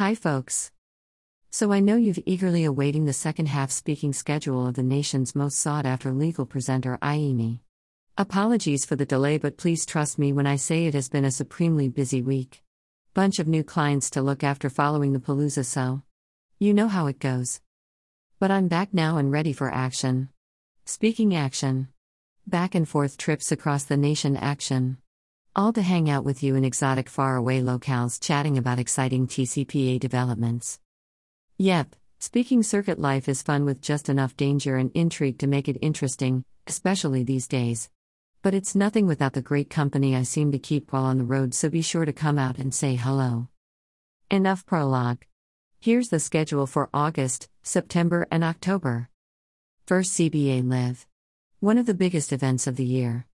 Hi, folks. So I know you've eagerly awaiting the second half speaking schedule of the nation's most sought after legal presenter, IEME. Apologies for the delay, but please trust me when I say it has been a supremely busy week. Bunch of new clients to look after following the Palooza, so you know how it goes. But I'm back now and ready for action. Speaking action. Back and forth trips across the nation action. All to hang out with you in exotic faraway locales chatting about exciting TCPA developments. Yep, speaking circuit life is fun with just enough danger and intrigue to make it interesting, especially these days. But it's nothing without the great company I seem to keep while on the road, so be sure to come out and say hello. Enough prologue. Here's the schedule for August, September, and October. First CBA Live. One of the biggest events of the year.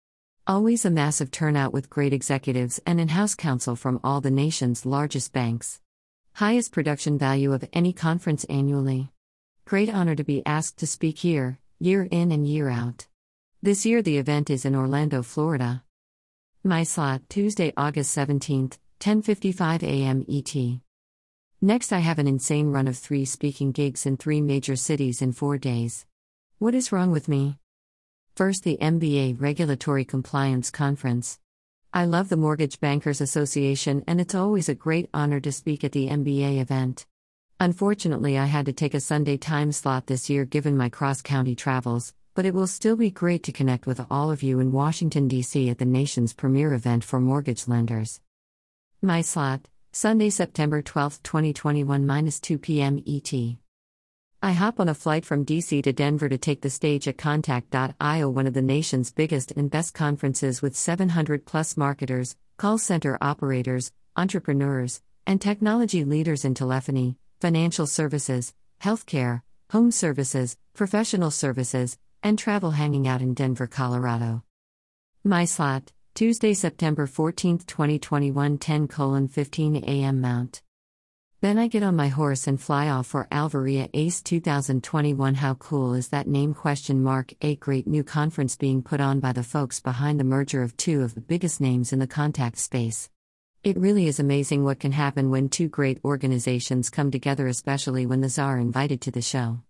Always a massive turnout with great executives and in house counsel from all the nation's largest banks. Highest production value of any conference annually. Great honor to be asked to speak here, year in and year out. This year the event is in Orlando, Florida. My slot Tuesday, August 17th, 10:55 a.m. ET. Next I have an insane run of 3 speaking gigs in 3 major cities in 4 days. What is wrong with me? First, the MBA Regulatory Compliance Conference. I love the Mortgage Bankers Association, and it's always a great honor to speak at the MBA event. Unfortunately, I had to take a Sunday time slot this year given my cross county travels, but it will still be great to connect with all of you in Washington, D.C. at the nation's premier event for mortgage lenders. My slot, Sunday, September 12, 2021, 2 p.m. ET. I hop on a flight from DC to Denver to take the stage at Contact.io, one of the nation's biggest and best conferences with 700 plus marketers, call center operators, entrepreneurs, and technology leaders in telephony, financial services, healthcare, home services, professional services, and travel hanging out in Denver, Colorado. My slot, Tuesday, September 14, 2021, 10 15 a.m. Mount. Then I get on my horse and fly off for Alvaria ACE 2021. How cool is that name? Question mark. A great new conference being put on by the folks behind the merger of two of the biggest names in the contact space. It really is amazing what can happen when two great organizations come together, especially when the czar invited to the show.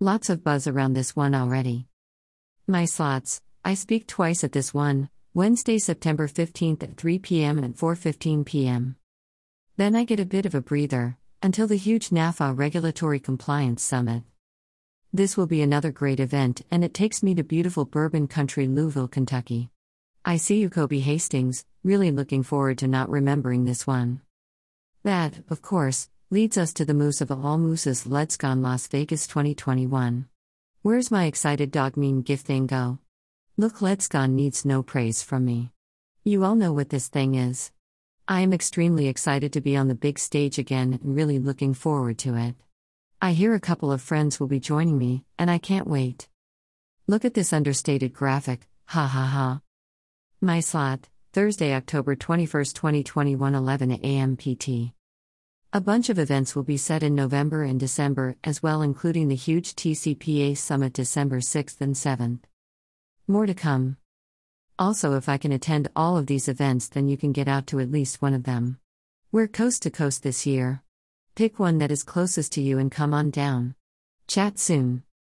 Lots of buzz around this one already. My slots I speak twice at this one, Wednesday, September 15th at 3 p.m. and 4:15 p.m. Then I get a bit of a breather until the huge NAFA Regulatory Compliance Summit. This will be another great event, and it takes me to beautiful bourbon country Louisville, Kentucky. I see you, Kobe Hastings, really looking forward to not remembering this one. That, of course, leads us to the moose of all mooses LeadsCon Las Vegas 2021. Where's my excited dog mean gif thing go? Look, LeadsCon needs no praise from me. You all know what this thing is. I am extremely excited to be on the big stage again and really looking forward to it. I hear a couple of friends will be joining me, and I can't wait. Look at this understated graphic, ha ha ha. My slot, Thursday, October 21, 2021, 11 a.m. PT. A bunch of events will be set in November and December as well, including the huge TCPA Summit December 6th and 7th. More to come. Also, if I can attend all of these events, then you can get out to at least one of them. We're coast to coast this year. Pick one that is closest to you and come on down. Chat soon.